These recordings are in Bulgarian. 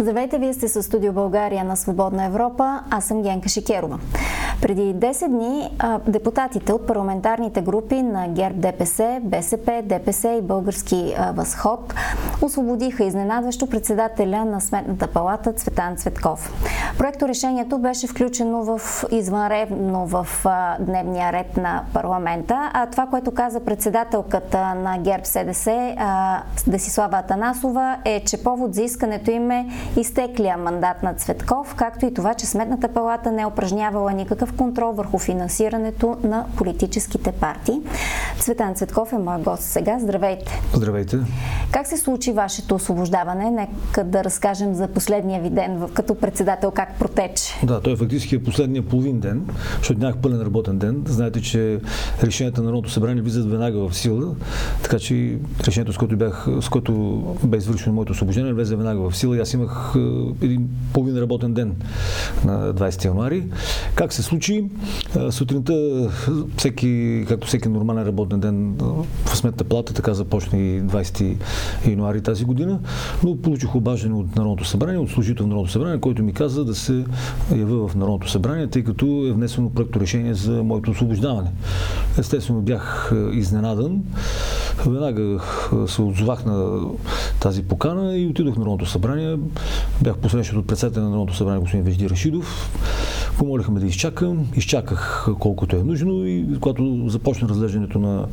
Здравейте, вие сте с студио България на Свободна Европа. Аз съм Генка Шикерова. Преди 10 дни депутатите от парламентарните групи на ГЕРБ ДПС, БСП, ДПС и Български възход освободиха изненадващо председателя на Сметната палата Цветан Цветков. Проекто решението беше включено в извънредно в дневния ред на парламента, а това, което каза председателката на ГЕРБ СДС Десислава Атанасова е, че повод за искането им е изтеклия мандат на Цветков, както и това, че Сметната палата не е упражнявала никакъв контрол върху финансирането на политическите партии. Цветан Цветков е мой гост сега. Здравейте! Здравейте! Как се случи вашето освобождаване? Нека да разкажем за последния ви ден като председател, как протече. Да, той фактически е последния половин ден, защото нямах пълен работен ден. Знаете, че решенията на Народното събрание влизат веднага в сила, така че решението, с което, бях, с което бе извършено моето освобождение, влезе веднага в сила и аз имах един половин работен ден на 20 януари. Как се случи? Сутринта, всеки, както всеки нормален работен ден в сметната плата, така започна и 20 януари тази година, но получих обаждане от Народното събрание, от служител в Народното събрание, който ми каза да се явя в Народното събрание, тъй като е внесено проекто решение за моето освобождаване. Естествено бях изненадан. Веднага се отзовах на тази покана и отидох в Народното събрание. Бях посрещнат от председателя на Народното събрание господин Вежди Рашидов. Помолиха ме да изчакам. Изчаках колкото е нужно и когато започна разглеждането на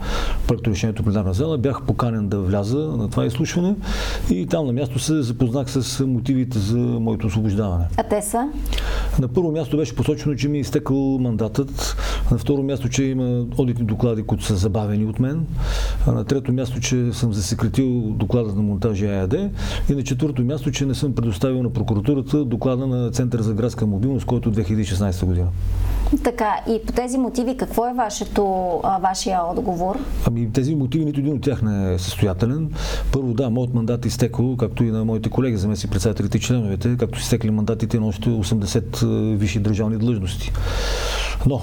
проекто решението пленарна зала, бях поканен да вляза на това изслушване и там на място се запознах с мотивите за моето освобождаване. А те са? На първо място беше посочено, че ми е изтекал мандатът. На второ място, че има одитни доклади, които са забавени от мен. На трето място, че съм засекретил доклада на монтажи АЯД. И на четвърто място, че не съм предоставил на прокуратурата доклада на Център за градска мобилност, който е 2016 година. Така, и по тези мотиви какво е вашето, а, вашия отговор? Ами тези мотиви нито един от тях не е състоятелен. Първо, да, моят мандат е изтекал, както и на моите колеги, заместни председателите и членовете, както изтекли мандатите на още 80 висши държавни длъжности. Но,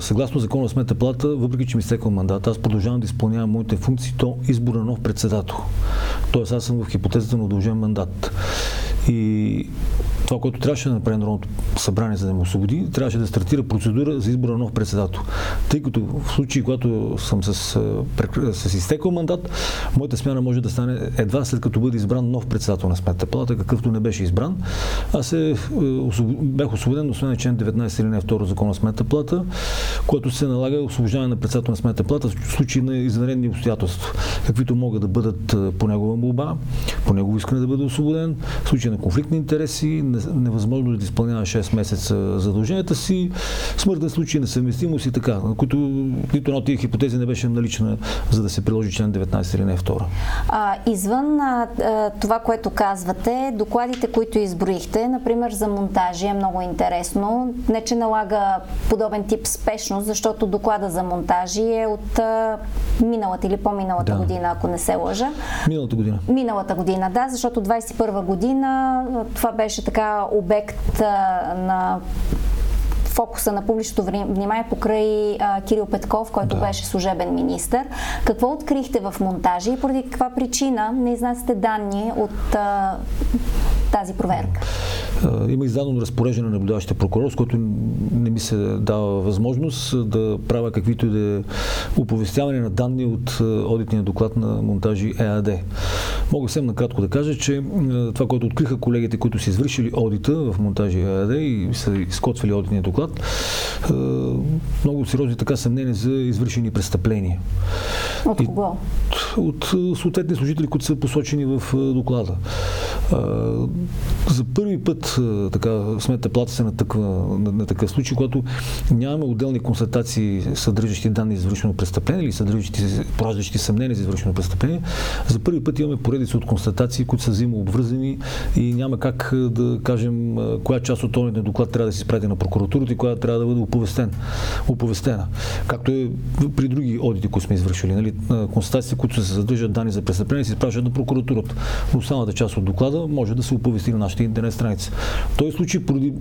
съгласно закона на Сметната плата, въпреки че ми изтекал мандат, аз продължавам да изпълнявам моите функции, то избор на нов председател. Тоест аз съм в хипотезата на удължен мандат. И това, което трябваше да направи Народното събрание, за да ме освободи, трябваше да стартира процедура за избор на нов председател. Тъй като в случай, когато съм с, с изтекал мандат, моята смяна може да стане едва след като бъде избран нов председател на Сметната палата, какъвто не беше избран. Аз се, бях освободен, освен член 19 или не 2 закон на Сметната плата, което се налага освобождаване на председател на Сметната плата в случай на извънредни обстоятелства, каквито могат да бъдат по негова молба, по негово искане да бъде освободен, в случай на конфликт на интереси, невъзможно да изпълнява 6 месеца задълженията си, смъртен случай, несъвместимост и така, на които нито една от тези хипотези не беше налична, за да се приложи член 19 или не 2. А, извън а, това, което казвате, докладите, които изброихте, например за монтажи е много интересно. Не, че налага подобен тип спешност, защото доклада за монтажи е от а, миналата или по-миналата да. година, ако не се лъжа. Миналата година. Миналата година, да, защото 21 година това беше така обект на фокуса на публичното внимание покрай а, Кирил Петков, който да. беше служебен министр. Какво открихте в монтажи и поради каква причина не изнасяте данни от а, тази проверка? Има издадено разпореждане на наблюдаващия прокурор, с който не ми се дава възможност да правя каквито и да е оповестяване на данни от одитния доклад на монтажи ЕАД. Мога съвсем накратко да кажа, че това, което откриха колегите, които са извършили одита в монтажи ЕАД и са изкотвили одитния доклад, много сериозни така съмнения за извършени престъпления. От кого? От, от съответни служители, които са посочени в доклада. За първи път така, сметната плата се натъква на, на такъв случай, когато нямаме отделни констатации, съдържащи данни за извършено престъпление или съдържащи, пораждащи съмнения за извършено престъпление. За първи път имаме поредица от констатации, които са взаимообвързани и няма как да кажем коя част от този доклад трябва да се изпрати на прокуратурата и коя трябва да бъде оповестен, оповестена. Както е при други одити, които сме извършили. Нали? Констатации, които се съдържат данни за престъпление, се изпращат на прокуратурата. Но останалата част от доклада може да се оповести на нашите интернет страници. В този случай, поради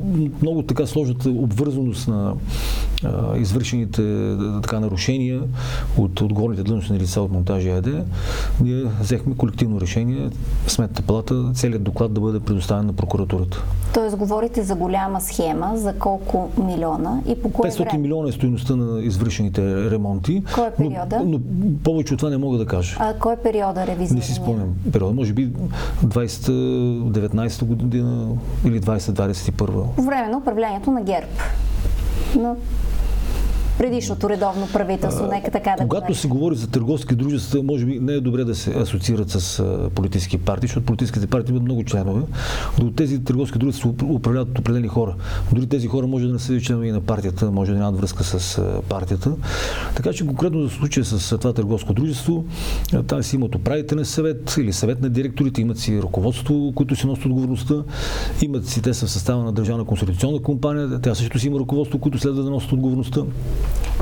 много така сложната обвързаност на а, извършените така нарушения от отговорните длъжностни лица от монтажа АД, ние взехме колективно решение Сметната палата целият доклад да бъде предоставен на прокуратурата. Тоест говорите за голяма схема, за колко милиона и по кое 500 време? милиона е стоеността на извършените ремонти. Кой е периода? Но, но повече от това не мога да кажа. А кой е периода ревизирания? Не си спомням периода. Може би 2019 година или 2021. По време на управлението на ГЕРБ. Но предишното редовно правителство, нека така да Когато се говори за търговски дружества, може би не е добре да се асоциират с политически партии, защото политическите партии имат много членове. До тези търговски дружества управляват определени хора. Дори тези хора може да не са членове и на партията, може да нямат връзка с партията. Така че конкретно за случая с това търговско дружество, там си имат управителен съвет или съвет на директорите, имат си ръководство, които си носят отговорността, имат си те са в състава на Държавна консолидационна компания, тя също си има ръководство, които следва да носят отговорността.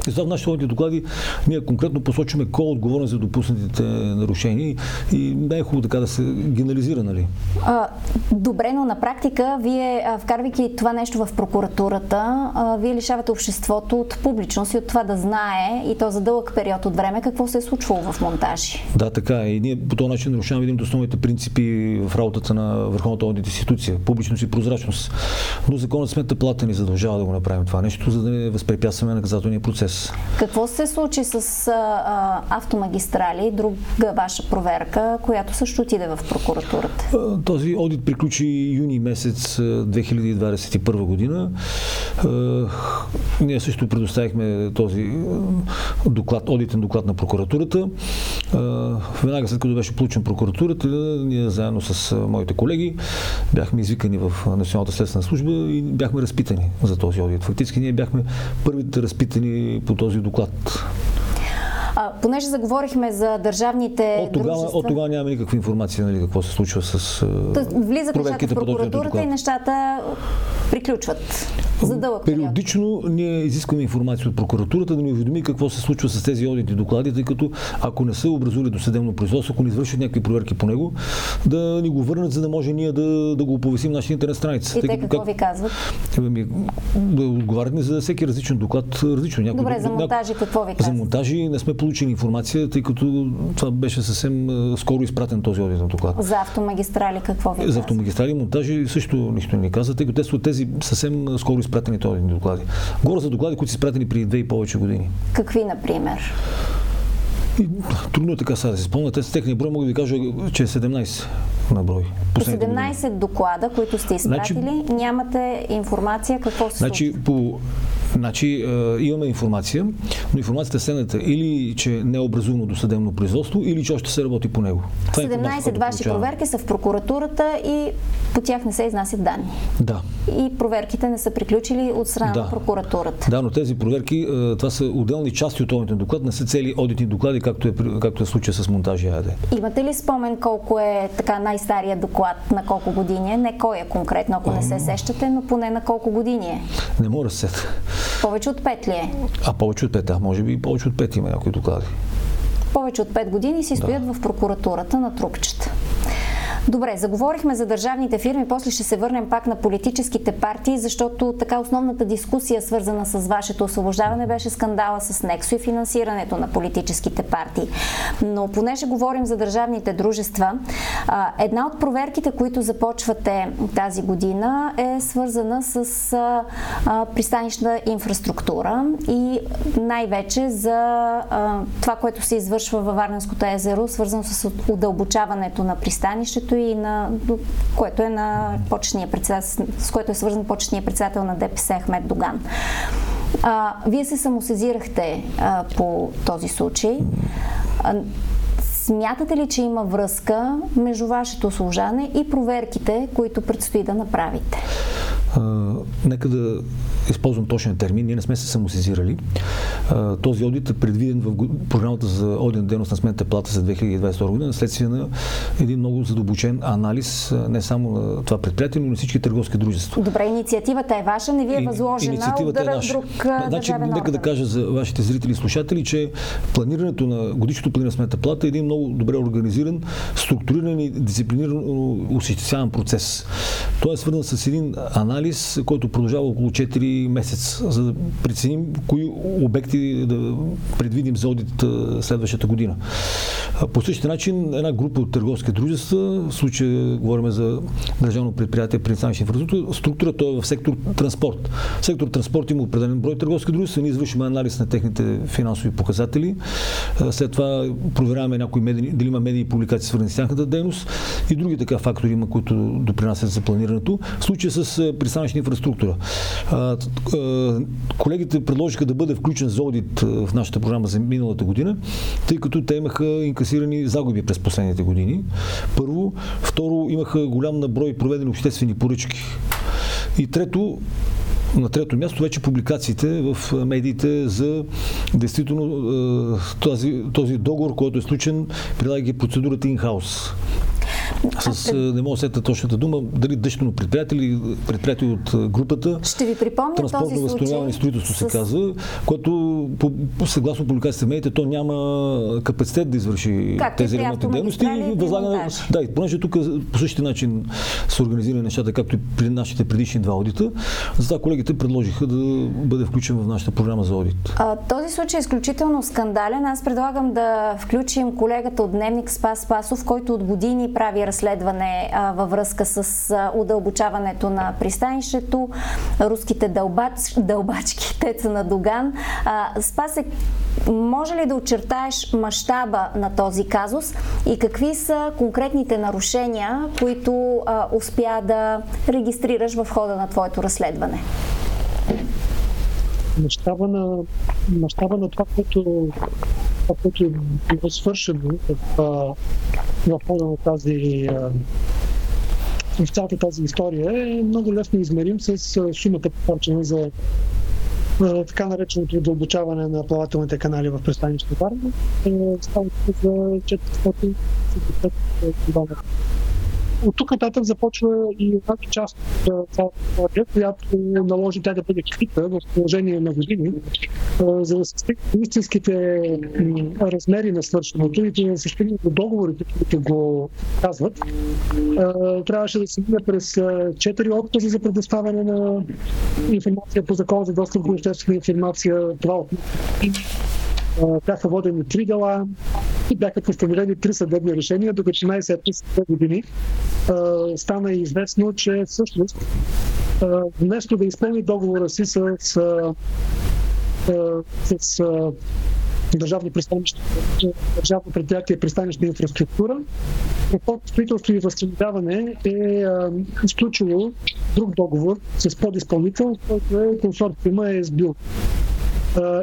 И в нашите доклади ние конкретно посочваме кой е отговорен за допуснатите нарушения и не е хубаво така да се генерализира, нали? А, добре, но на практика, вие, вкарвайки това нещо в прокуратурата, а, вие лишавате обществото от публичност и от това да знае и то за дълъг период от време какво се е случвало в монтажи. Да, така е. И ние по този начин нарушаваме един от основните принципи в работата на Върховната одит институция публичност и прозрачност. Но законът сметна плата ни задължава да го направим това нещо, за да не възпрепятстваме наказателния процес процес. Какво се случи с а, автомагистрали, друга ваша проверка, която също отиде в прокуратурата? Този одит приключи юни месец 2021 година. Ние също предоставихме този доклад, одитен доклад на прокуратурата. Веднага след като беше получен прокуратурата, ние заедно с моите колеги бяхме извикани в Националната следствена служба и бяхме разпитани за този одит. Фактически ние бяхме първите разпитани по този доклад. А, понеже заговорихме за държавните от тогава, дружества... От тогава нямаме никаква информация нали, какво се случва с Влизат нещата в прокуратурата и нещата приключват за дълъг Периодично период. ние изискваме информация от прокуратурата да ни уведоми какво се случва с тези одитни доклади, тъй като ако не са образували до съдебно производство, ако не извършат някакви проверки по него, да ни го върнат, за да може ние да, да го оповесим на нашата интернет страница. И те какво как... ви казват? Ами, да отговарят ни за всеки различен доклад различно. Някой, Добре, за монтажи какво ви казват? За монтажи не сме получили информация, тъй като това беше съвсем скоро изпратен този одитен доклад. За автомагистрали какво ви За автомагистрали монтажи също нищо не каза, тъй като те са тези съвсем скоро изпратени този доклади. Говоря за доклади, които са изпратени преди две и повече години. Какви, например? Трудно е така сега да се спомня. Те с техния брой мога да ви кажа, че е 17 на брой. По 17 години. доклада, които сте изпратили, значи, нямате информация какво се значи, случва? По Значи е, имаме информация, но информацията е следната. Или, че не е образувано до съдебно производство, или че още се работи по него. Това 17 е ваши проверки са в прокуратурата и по тях не се изнасят данни. Да. И проверките не са приключили от страна да. на прокуратурата. Да, но тези проверки, е, това са отделни части от одитен доклад, не са цели одитни доклади, както е, както е случая с монтажи АД. Имате ли спомен колко е така най-стария доклад, на колко години е? Не кой е конкретно, ако не се сещате, но поне на колко години е? Не мога да се повече от 5 ли е? А повече от 5, да. Може би и повече от 5 има някои доклади. Повече от 5 години си стоят да. в прокуратурата на трупчета. Добре, заговорихме за държавните фирми, после ще се върнем пак на политическите партии, защото така основната дискусия, свързана с вашето освобождаване, беше скандала с Нексо и финансирането на политическите партии. Но понеже говорим за държавните дружества, една от проверките, които започвате тази година, е свързана с пристанищна инфраструктура и най-вече за това, което се извършва във Варненското езеро, свързано с удълбочаването на пристанището и на, което е на почетния председател, с което е свързан почетния председател на ДПС Ахмед Доган. А, вие се самосезирахте а, по този случай. Смятате ли, че има връзка между вашето служане и проверките, които предстои да направите? А, нека да използвам точен термин, ние не сме се самосизирали. Този одит е предвиден в програмата за одит дейност на сметната плата за 2022 година, следствие на един много задълбочен анализ не само на това предприятие, но и на всички търговски дружества. Добре, инициативата е ваша, не ви е възложена инициативата от е наша. друг значи, нека да кажа за вашите зрители и слушатели, че планирането на годишното планиране на сметната плата е един много добре организиран, структуриран и дисциплиниран осъществяван процес. Той е свързан с един анализ, който продължава около 4 месеца, за да преценим кои обекти да предвидим за одит следващата година. По същия начин една група от търговски дружества, в случая говорим за държавно предприятие пристанищна инфраструктура, структурата е в сектор транспорт. В сектор транспорт има определен брой търговски дружества, ние извършваме анализ на техните финансови показатели. След това проверяваме някои медии, дали има медии и публикации свързани с тяхната дейност и други така фактори има, които допринасят за планирането. В случая с пристанищна инфраструктура. Колегите предложиха да бъде включен за одит в нашата програма за миналата година, тъй като те имаха инкасирани загуби през последните години. Първо. Второ, имаха голям наброй проведени обществени поръчки. И трето, на трето място вече публикациите в медиите за действително този, този договор, който е случен, прилагайки процедурата in-house с, не мога да сета точната дума, дали дъщерно предприятие или предприятие от групата. Ще ви припомня Транспортно този възстановяване и строителство с... се казва, което по, съгласно публикацията медиите, то няма капацитет да извърши как тези ремонтни дейности и възлага. Да, и понеже тук по същия начин са организирани нещата, както и при нашите предишни два одита, затова колегите предложиха да бъде включен в нашата програма за одит. А, този случай е изключително скандален. Аз предлагам да включим колегата от Дневник Спас Спасов, който от години прави разследване а, във връзка с а, удълбочаването на пристанището, руските дълбач, дълбачки, теца на Доган. А, Спасе, може ли да очертаеш мащаба на този казус и какви са конкретните нарушения, които а, успя да регистрираш в хода на твоето разследване? Мащаба на, мащаба на това, което, това, което е било свършено в, хода на тази в цялата тази история е много лесно измерим с сумата похарчена за така нареченото дълбочаване на плавателните канали в пристанище Варна. Е, става за 400 милиона от тук нататък започва и едната част от цялата история, която наложи тя да бъде критика в положение на години, за да се стигне истинските размери на свършеното и да се стигне до договорите, които го казват. Трябваше да се мине през четири отказа за предоставяне на информация по закон за достъп до обществена информация. Това бяха водени три дела и бяха постановени три съдебни решения, докато най-сетне с две години стана известно, че всъщност вместо да изпълни договора си с, с, с държавно пристанище, държавно предприятие пристанищна инфраструктура. Какво строителство и възстановяване е изключило друг договор с подизпълнител, който е консорциума ЕСБИЛ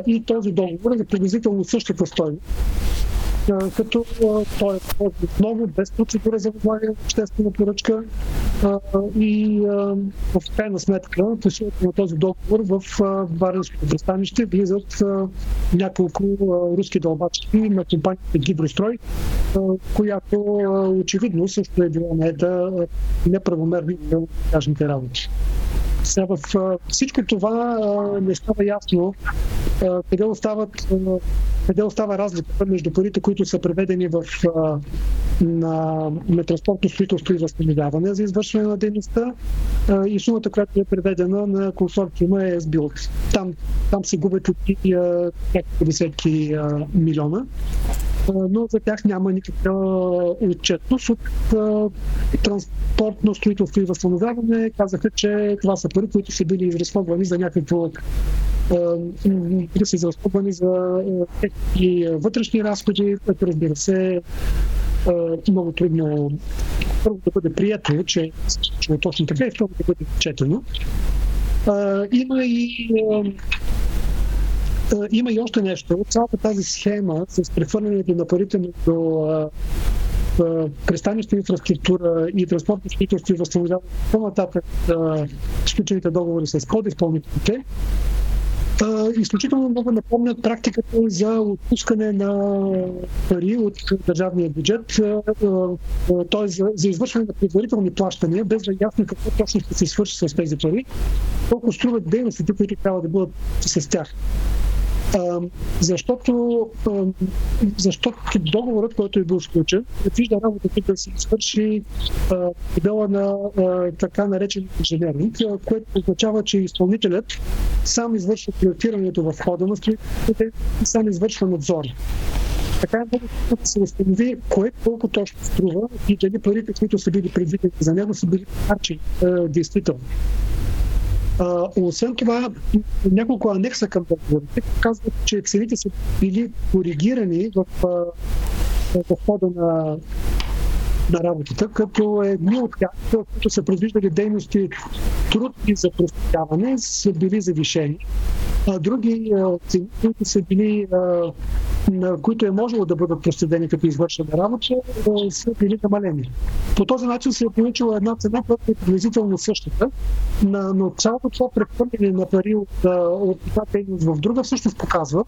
и този договор е приблизително същата стойност като той е отново без процедура за възлагане на обществена поръчка и в крайна сметка на този договор в Варенското пристанище влизат няколко руски дълбачки на компанията Гидрострой, която очевидно също е била наета неправомерни на кажните работи. В всичко това не става ясно къде, остават, къде остава разликата между парите, които са преведени в, на, на транспортно строителство и възстановяване за извършване на дейността и сумата, която е преведена на консорциума е. Там, там се губят от няколко десетки милиона но за тях няма никаква отчетност от транспортно строителство и възстановяване. Казаха, че това са пари, които са били изразходвани за някакво да са изразходвани за и вътрешни разходи, което разбира се много трудно първо да бъде прието, че се случва точно така и второ да бъде четено. Има и има и още нещо. Цялата тази схема с прехвърлянето на парите между пристанищна инфраструктура и транспортно строителство и възстановяване по-нататък сключените договори с подизпълнителите, изключително много напомнят практиката за отпускане на пари от държавния бюджет, т.е. За, извършване на предварителни плащания, без да е ясно какво точно ще се свърши с тези пари, колко струват дейностите, които трябва да бъдат с тях защото, защото договорът, който е бил сключен, предвижда работата да се извърши дела на така наречен инженеринг, което означава, че изпълнителят сам извършва проектирането в хода на строителите и сам извършва надзор. Така е много да се установи кое колко точно струва и дали парите, които са били предвидени за него, са били харчени действително. Освен това, няколко анекса към договорите казват, че цените са били коригирани в, в хода на на работата, като едни от тях, които са предвиждали дейности трудни за простяване, са били завишени, а други цени, които са били на които е можело да бъдат проследени като извършена работа, са били намалени. По този начин се е получила една цена, която е приблизително същата, но цялото това прехвърляне на пари от, от една дейност в друга всъщност показва,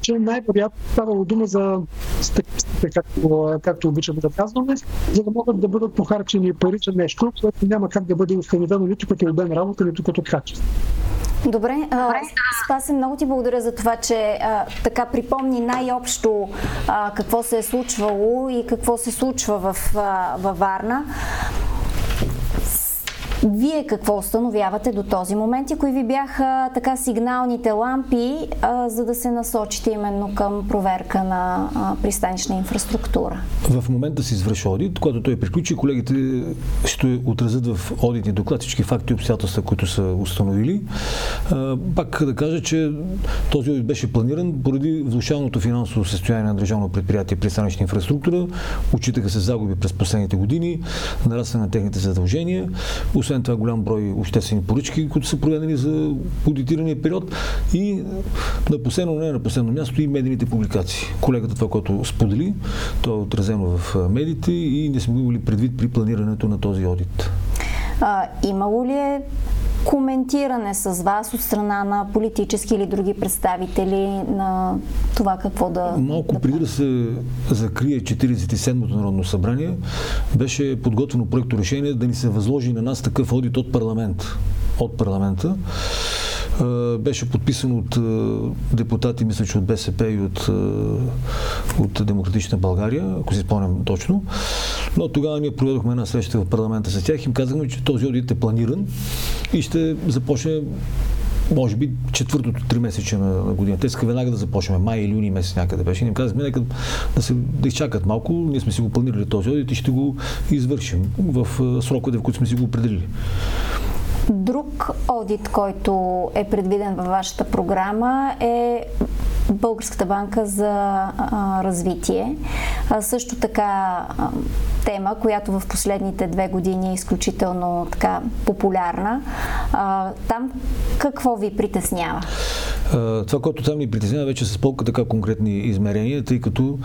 че най-вероятно ставало дума за статистика, както, както обичаме да казваме, за да могат да бъдат похарчени пари за нещо, което няма как да бъде установено нито като обем работа, нито като качество. Добре, а, Спасе, много ти благодаря за това, че а, така припомни най-общо а, какво се е случвало и какво се случва в, а, във Варна. Вие какво установявате до този момент и кои ви бяха така сигналните лампи, а, за да се насочите именно към проверка на а, пристанищна инфраструктура? В момента се извършва одит, когато той приключи, колегите ще отразят в одитни доклад всички факти и обстоятелства, които са установили. А, пак да кажа, че този одит беше планиран поради влушаваното финансово състояние на държавно предприятие пристанищна инфраструктура. Учитаха се загуби през последните години, нарастване на техните задължения. Освен освен това голям брой обществени поръчки, които са проведени за аудитирания период и на последно, не на последно място и медийните публикации. Колегата това, което сподели, то е отразено в медиите и не сме имали предвид при планирането на този одит. А, имало ли е коментиране с вас от страна на политически или други представители на това какво да. Малко да преди да се закрие 47-то Народно събрание, беше подготвено проекто решение да ни се възложи на нас такъв одит от парламент. От парламента беше подписан от депутати, мисля, че от БСП и от, от Демократична България, ако си спомням точно. Но тогава ние проведохме една среща в парламента с тях и им казахме, че този одит е планиран и ще започне може би четвъртото три месече на, на година. Те иска веднага да започнем, май или юни месец някъде беше. И им казахме, нека да, се, да изчакат малко. Ние сме си го планирали този одит и ще го извършим в сроковете, в които сме си го определили. Друг одит, който е предвиден във вашата програма е Българската банка за а, развитие. А, също така а, тема, която в последните две години е изключително така популярна. А, там какво ви притеснява? Това, което там ни притеснява вече с по-така конкретни измерения, тъй като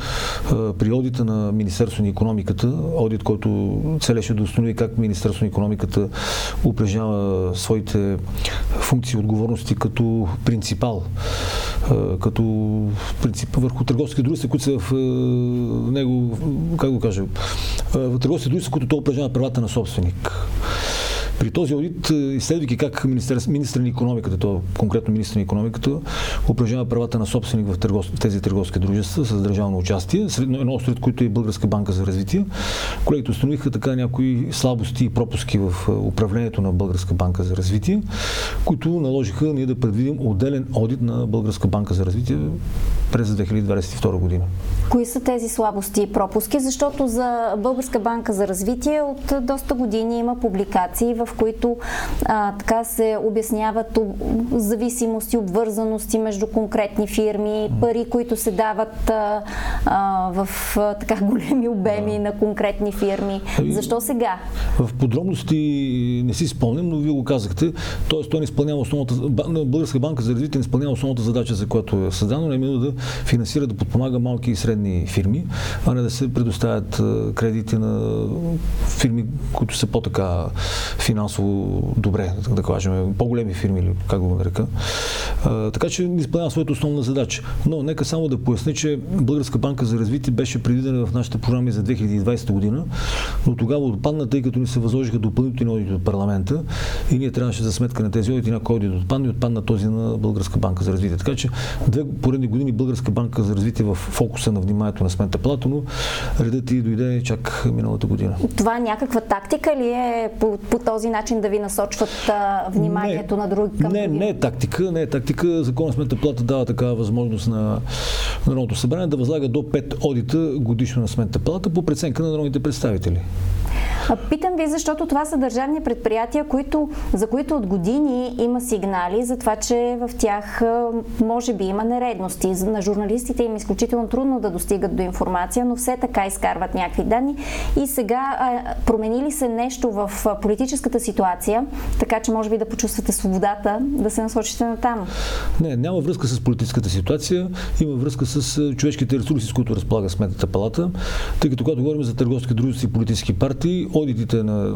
при одита на Министерство на економиката, одит, който целеше да установи как Министерство на економиката упражнява своите функции и отговорности като принципал, като принцип върху търговски дружества, които са в него, как го кажа, в търговски дружества, които той упражнява правата на собственик. При този аудит, е, изследвайки как министър, министър на економиката, то конкретно министър на економиката, упражнява правата на собственик в търгов, тези търговски дружества с държавно участие, сред, едно сред които е Българска банка за развитие, колегите установиха така някои слабости и пропуски в е, управлението на Българска банка за развитие, които наложиха ние да предвидим отделен аудит на Българска банка за развитие през 2022 година. Кои са тези слабости и пропуски? Защото за Българска банка за развитие от доста години има публикации, в които а, така се обясняват зависимости, обвързаности между конкретни фирми, пари, които се дават а, а, в а, така големи обеми да. на конкретни фирми. Ами, Защо сега? В подробности не си спомням, но вие го казахте. Тоест, той не изпълнява основната. Българска банка за развитие не изпълнява основната задача, за която е създадено, именно да финансира, да подпомага малки и средни фирми, а не да се предоставят кредити на фирми, които са по-така финансово добре, да кажем, по-големи фирми или как го нарека. Така че изпълнява своята основна задача. Но нека само да поясня, че Българска банка за развитие беше предвидена в нашите програми за 2020 година, но тогава отпадна, тъй като ни се възложиха допълнителни одити от парламента и ние трябваше за сметка на тези одити някой одит отпадне и отпадна този на Българска банка за развитие. Така че две поредни години Българска банка за развитие в фокуса на вниманието на сметната палата, но редът и дойде чак миналата година. Това някаква тактика ли е по, по този начин да ви насочват а, вниманието не, на други към Не, други? не е тактика, не е тактика. Закон сметната плата дава такава възможност на Народното събрание да възлага до 5 одита годишно на сметната палата по преценка на народните представители. Питам ви, защото това са държавни предприятия, които, за които от години има сигнали за това, че в тях може би има нередности. На журналистите им е изключително трудно да достигат до информация, но все така изкарват някакви данни. И сега промени ли се нещо в политическата ситуация, така че може би да почувствате свободата да се насочите на там? Не, няма връзка с политическата ситуация, има връзка с човешките ресурси, с които разполага Сметната палата, тъй като когато говорим за търговски дружества и политически партии, одитите на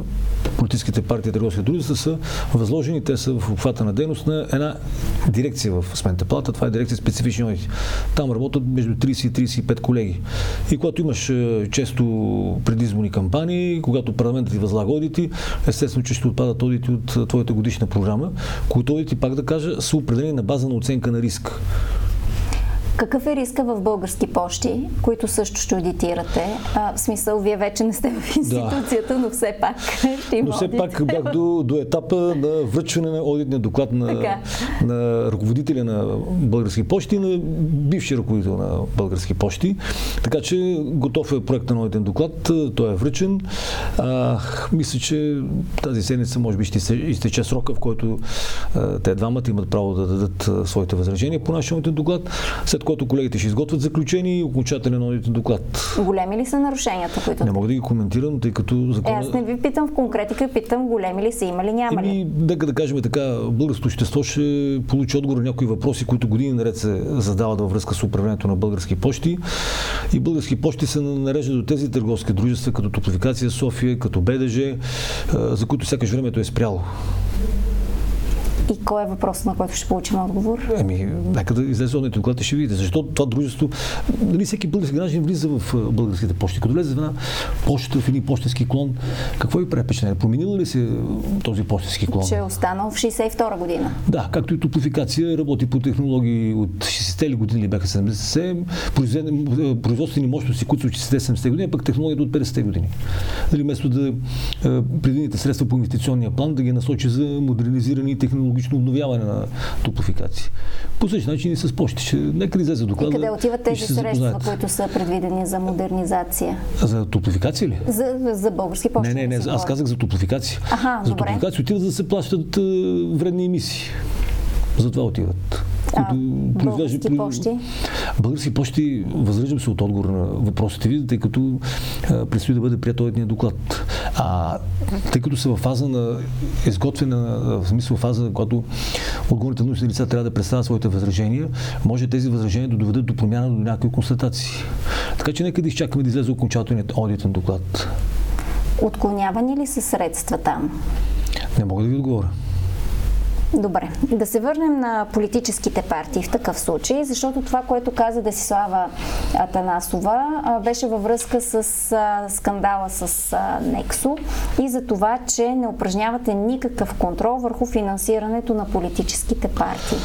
политическите партии и търговски дружества са възложени, те са в обхвата на дейност на една дирекция в Сметната палата. Това е дирекция специфични одити. Там работят между 30 и 35 колеги. И когато имаш е, често предизборни кампании, когато парламентът ти възлага одити, естествено, че ще отпадат одити от е, твоята годишна програма, които одити, пак да кажа, са определени на база на оценка на риск. Какъв е риска в български почти, които също ще аудитирате? А, в смисъл, вие вече не сте в институцията, да. но все пак ще има Но все пак бях до, до етапа на връчване на одитния доклад на, на ръководителя на български почти на бившия ръководител на български почти. Така че готов е проект на одитен доклад, той е връчен. А, мисля, че тази седмица може би ще изтече срока, в който а, те двамата имат право да дадат своите възражения по нашия одитен доклад. След след което колегите ще изготвят заключение и окончателен одитен доклад. Големи ли са нарушенията, които... Не мога да ги коментирам, тъй като закон... Е, аз не ви питам в конкретика, питам големи ли са, има ли, няма ли? Еми, нека да кажем така, българското общество ще получи отговор на някои въпроси, които години наред се задават във връзка с управлението на български почти. И български почти се нареждат до тези търговски дружества, като Топлификация София, като БДЖ, за които сякаш времето е спряло. И кой е въпрос, на който ще получим отговор? Еми, нека да излезе от доклад и ще видите. Защо това дружество, нали всеки български гражданин влиза в българските почти. Като влезе в една почта, в един почтенски клон, какво ви прави впечатление? Променил ли се този почтенски клон? Че е останал в 62 година. Да, както и топлификация, работи по технологии от 60-те години бяха 70 производствени мощности, които са от 60-70 години, пък технологията от 50-те години. Нали, вместо да предвидите средства по инвестиционния план, да ги насочи за модернизирани технологии технологично обновяване на топлофикации. По същия начин и с почти. Ще, нека да излезе доклада. И къде отиват тези средства, които са предвидени за модернизация? За топлофикация ли? За, за български почти. Не, не, не, аз казах за топлофикация. Аха, за топлофикация отиват за да се плащат вредни емисии. За това отиват които български почти? Български почти, възраждам се от отговор на въпросите ви, тъй като а, предстои да бъде прият одитния доклад. А тъй като са в фаза на изготвяне, в смисъл фаза, когато отговорните научни лица трябва да представят своите възражения, може тези възражения да доведат до промяна до някои констатации. Така че нека да изчакаме да излезе окончателният одитен доклад. Отклонявани ли са средства там? Не мога да ви отговоря. Добре, да се върнем на политическите партии в такъв случай, защото това, което каза Десислава Атанасова, беше във връзка с скандала с Нексо и за това, че не упражнявате никакъв контрол върху финансирането на политическите партии.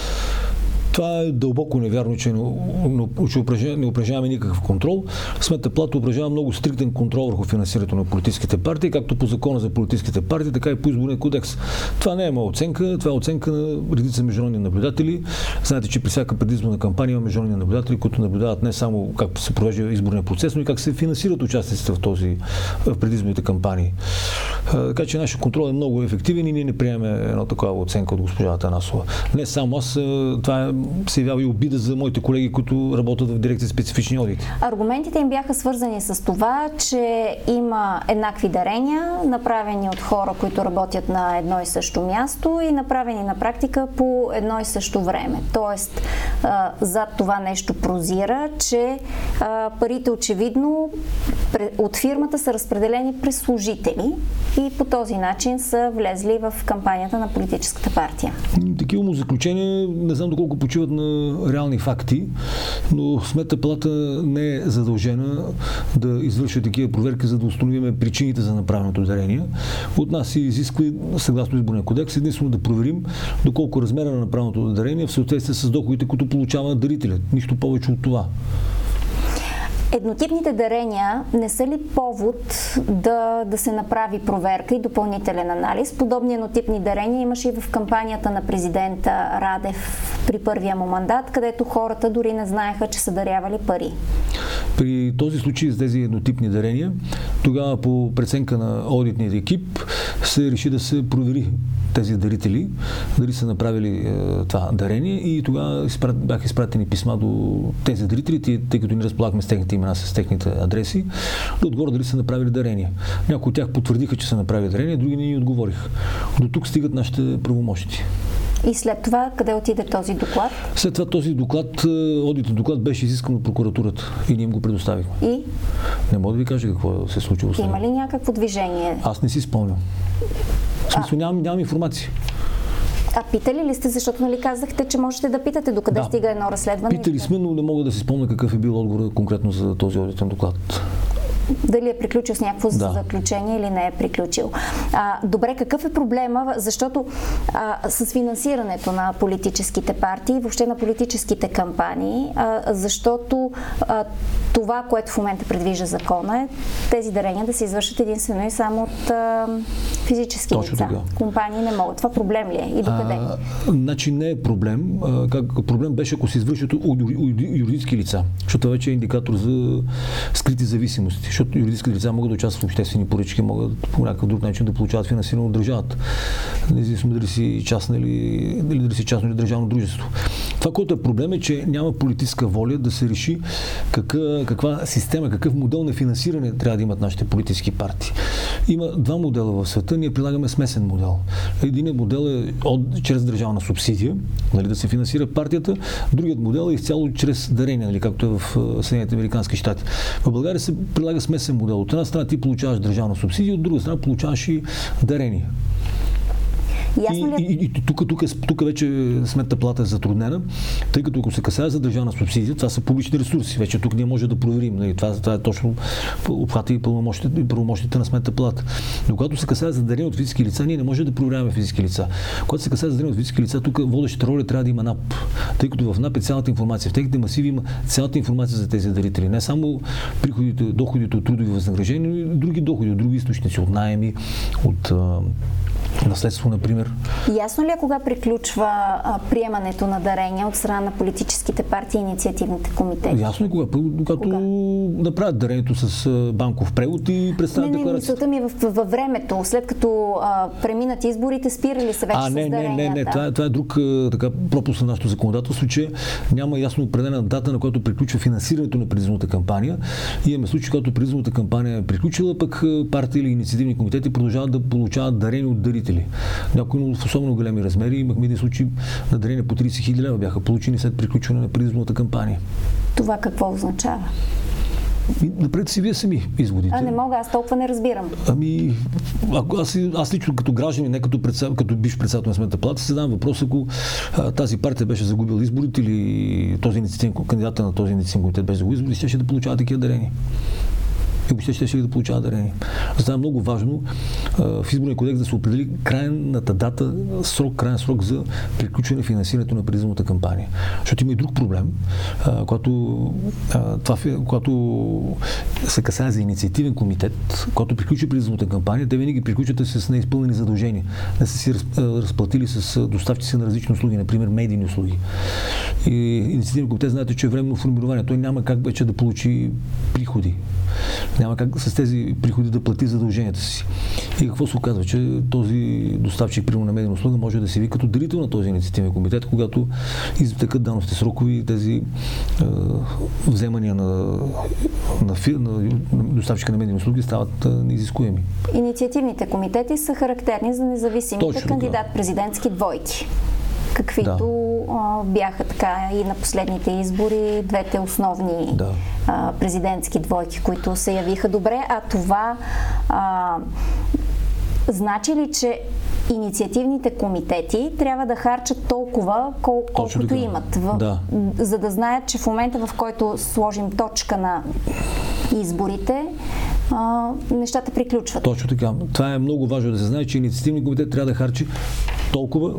Това е дълбоко невярно, че не, не, не упражняваме никакъв контрол. Сметната плата упражнява много стриктен контрол върху финансирането на политическите партии, както по закона за политическите партии, така и по изборния кодекс. Това не е моя оценка, това е оценка на редица международни наблюдатели. Знаете, че при всяка предизборна кампания има международни наблюдатели, които наблюдават не само как се провежда изборния процес, но и как се финансират участниците в този в предизборните кампании. Така че нашия контрол е много ефективен и ние не приемаме една такава оценка от госпожа Танасова. Не само аз, това е се явява и обида за моите колеги, които работят в дирекция специфични одити. Аргументите им бяха свързани с това, че има еднакви дарения, направени от хора, които работят на едно и също място и направени на практика по едно и също време. Тоест, зад това нещо прозира, че парите очевидно от фирмата са разпределени през служители и по този начин са влезли в кампанията на политическата партия. Такива му заключения не знам доколко почиват на реални факти, но Смета палата не е задължена да извършва такива проверки, за да установим причините за направеното дарение. От нас се изисква, съгласно изборния кодекс, единствено да проверим доколко размера на направеното дарение е в съответствие с доходите, които получава дарителят. Нищо повече от това. Еднотипните дарения не са ли повод да, да се направи проверка и допълнителен анализ? Подобни еднотипни дарения имаше и в кампанията на президента Радев при първия му мандат, където хората дори не знаеха, че са дарявали пари. При този случай с тези еднотипни дарения, тогава по преценка на аудитния екип се реши да се провери тези дарители, дали са направили е, това дарение и тогава изпрат, бяха изпратени писма до тези дарители, тъй като ни разполагахме с техните имена, с техните адреси, да отговорят дали са направили дарение. Някои от тях потвърдиха, че са направили дарение, други не ни отговориха. До тук стигат нашите правомощи. И след това къде отиде този доклад? След това този доклад, е, одитен доклад беше изискан от прокуратурата и ние им го предоставихме. И? Не мога да ви кажа какво се е случило Има ли някакво движение? Аз не си спомням. В смисъл, нямам, нямам информация. А питали ли сте, защото нали казахте, че можете да питате докъде да. стига едно разследване? Питали сме, но не мога да си спомня какъв е бил отговор конкретно за този одитен доклад дали е приключил с някакво да. заключение или не е приключил. А, добре, какъв е проблема? Защото а, с финансирането на политическите партии, въобще на политическите кампании, а, защото а, това, което в момента предвижда закона е тези дарения да се извършат единствено и само от а, физически Точно лица. Така. Компании не могат. Това проблем ли е и докъде? А, значи не е проблем. А, как, проблем беше ако се извършат от юридически лица, защото вече е индикатор за скрити зависимости защото юридически лица могат да участват в обществени поръчки, могат по някакъв друг начин да получават финансиране от държавата. Независимо дали си частна или, или дали си частно или държавно дружество. Това, което е проблем е, че няма политическа воля да се реши каква, каква система, какъв модел на финансиране трябва да имат нашите политически партии. Има два модела в света. Ние прилагаме смесен модел. Единият модел е от, чрез държавна субсидия, нали, да се финансира партията. Другият модел е изцяло чрез дарение, нали, както е в Съединените Американски щати. В България се прилага смесен модел. От една страна ти получаваш държавна субсидия, от друга страна получаваш и дарение. Ясно ли? Е? И, и, и тук, тук, тук вече сметната плата е затруднена, тъй като ако се касае за държавна субсидия, това са публични ресурси. Вече тук ние може да проверим. Нали, това, това е точно обхвата и правомощите на сметната плата. Но когато се касае за дарение от физически лица, ние не можем да проверяваме физически лица. Когато се касае за дарение от физически лица, тук водещата роля трябва да има НАП, тъй като в НАП е цялата информация. В техните масиви има цялата информация за тези дарители. Не само приходите, доходите от трудови възнаграждения, но и други доходи, от други източници, от найеми, от наследство, например. Ясно ли е кога приключва а, приемането на дарения от страна на политическите партии и инициативните комитети? Ясно е кога. Когато кога? направят дарението с банков превод и представят не, не, Мисълта ми е във, във времето, след като а, преминат изборите, спирали се вече а, не, с даренията? Не, не, не, това, е, това е друг така, пропуск на нашето законодателство, че няма ясно определена дата, на която приключва финансирането на предизборната кампания. И имаме случай, когато предизборната кампания е приключила, пък партии или инициативни комитети продължават да получават дарени от дарители дарители. Някои в особено големи размери. Имахме един случай на дарение по 30 хиляди лева бяха получени след приключване на предизборната кампания. Това какво означава? Напред си вие сами изводите. А не мога, аз толкова не разбирам. Ами, ако аз, аз лично като гражданин, не като, председ, като биш председател на сметната плата, се задавам въпрос, ако а, тази партия беше загубила изборите или този инициативен, кандидата на този инициативен комитет беше загубил изборите, ще да получава такива дарения и въобще ще, ще да получава дарение. Затова е много важно в изборния кодекс да се определи крайната дата, срок, крайен срок за приключване финансирането на предизборната кампания. Защото има и друг проблем, когато, това, когато се касае за инициативен комитет, когато приключи предизборната кампания, те винаги приключват с неизпълнени задължения. Не са си разплатили с доставчици на различни услуги, например медийни услуги. И инициативен комитет, знаете, че е временно формирование. Той няма как вече да получи приходи. Няма как с тези приходи да плати задълженията си. И какво се оказва, че този доставчик, примерно на медийна услуга, може да се ви като дарител на този инициативен комитет, когато изтекат данности срокови и тези е, вземания на, на, на, на доставчика на медийни услуги стават е, неизискуеми. Инициативните комитети са характерни за независимите кандидат-президентски двойки каквито да. а, бяха така и на последните избори, двете основни да. а, президентски двойки, които се явиха добре, а това а, значи ли, че инициативните комитети трябва да харчат толкова, кол- колкото имат, в, да. за да знаят, че в момента, в който сложим точка на изборите, а, нещата приключват. Точно така. Това е много важно да се знае, че инициативният комитет трябва да харчи толкова,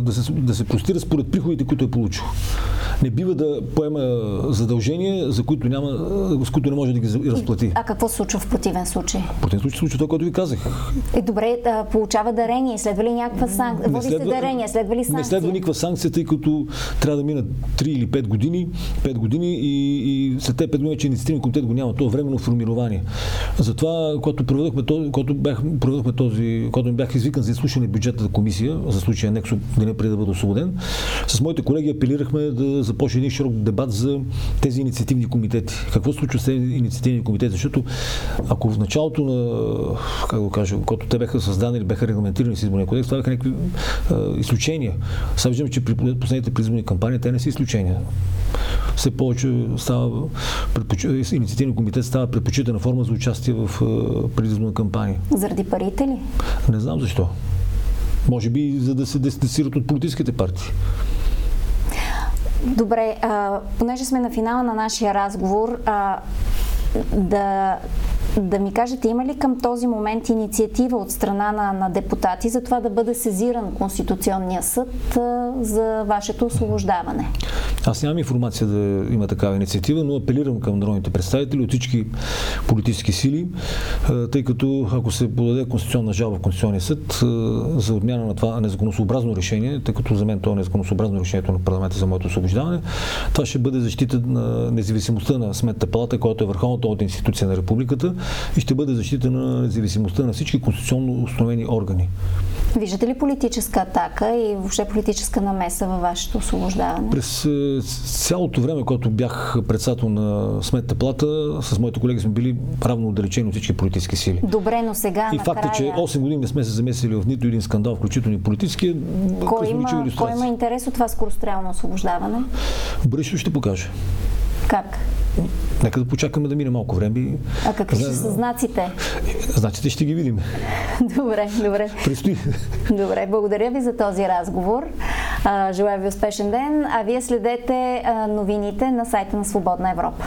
да се, да се простира според приходите, които е получил. Не бива да поема задължения, за които, няма, с които не може да ги разплати. А какво се случва в противен случай? В противен случай случва това, което ви казах. Е, добре, да, получава дарение. Следва ли някаква санкция? Води следва, се дарение. Следва ли санкция? Не следва никаква санкция, тъй като трябва да минат 3 или 5 години, 5 години и, и след тези 5 години, че инициативен комитет го няма. То е временно формирование. Затова, когато проведохме когато бях, проведохме този, когато бях извикан за изслушане бюджетната комисия, за случая Нексо, деня преди да бъде освободен, с моите колеги апелирахме да започне един широк дебат за тези инициативни комитети. Какво случва с тези инициативни комитети? Защото ако в началото на, как го кажа, когато те бяха създадени или бяха регламентирани с изборния кодекс, това бяха някакви а, изключения. Сега виждаме, че при последните предизборни кампании те не са изключения. Все повече става инициативен комитет става предпочитана форма за участие в предизборна кампания. Заради парите ли? Не знам защо. Може би за да се дистанцират от политическите партии. Добре, а, понеже сме на финала на нашия разговор, а, да да ми кажете, има ли към този момент инициатива от страна на, на депутати за това да бъде сезиран Конституционния съд а, за вашето освобождаване? Аз нямам информация да има такава инициатива, но апелирам към народните представители от всички политически сили, тъй като ако се подаде конституционна жалба в Конституционния съд за отмяна на това незаконосообразно решение, тъй като за мен това е незаконосообразно решението на парламента за моето освобождаване, това ще бъде защита на независимостта на Сметната палата, която е върховната от институция на републиката и ще бъде защита на независимостта на всички конституционно установени органи. Виждате ли политическа атака и въобще политическа намеса във вашето освобождаване? През е, цялото време, когато бях председател на Сметната плата, с моите колеги сме били равно отдалечени от всички политически сили. Добре, но сега И факт е, че 8 години не сме се замесили в нито един скандал, включително и политически. Кой има, кой има интерес от това скорострелно освобождаване? Бъдещето ще покаже. Как? Нека да почакаме да мине малко време. А какви ще са знаците? Знаците ще ги видим. Добре, добре. Предстои. Добре, благодаря ви за този разговор. желая ви успешен ден, а вие следете новините на сайта на Свободна Европа.